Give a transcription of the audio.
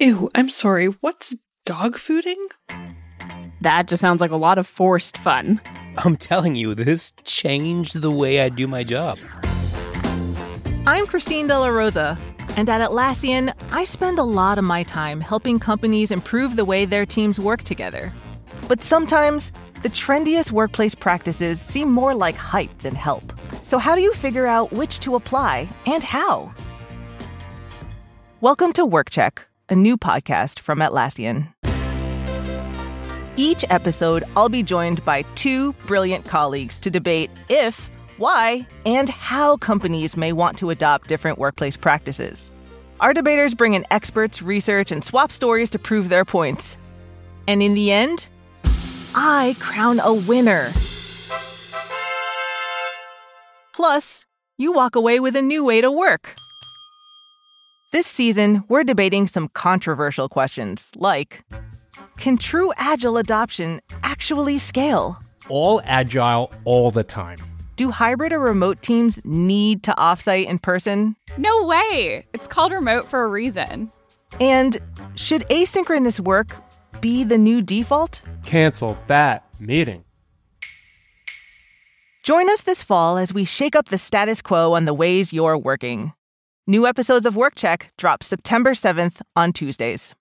Ew, I'm sorry. What's dog fooding? That just sounds like a lot of forced fun. I'm telling you, this changed the way I do my job. I'm Christine De La Rosa, and at Atlassian, I spend a lot of my time helping companies improve the way their teams work together. But sometimes, the trendiest workplace practices seem more like hype than help. So, how do you figure out which to apply and how? Welcome to Work Check, a new podcast from Atlassian. Each episode, I'll be joined by two brilliant colleagues to debate if, why, and how companies may want to adopt different workplace practices. Our debaters bring in experts, research, and swap stories to prove their points. And in the end, I crown a winner. Plus, you walk away with a new way to work. This season, we're debating some controversial questions like Can true agile adoption actually scale? All agile all the time. Do hybrid or remote teams need to offsite in person? No way! It's called remote for a reason. And should asynchronous work be the new default? Cancel that meeting. Join us this fall as we shake up the status quo on the ways you're working. New episodes of Work Check drop September 7th on Tuesdays.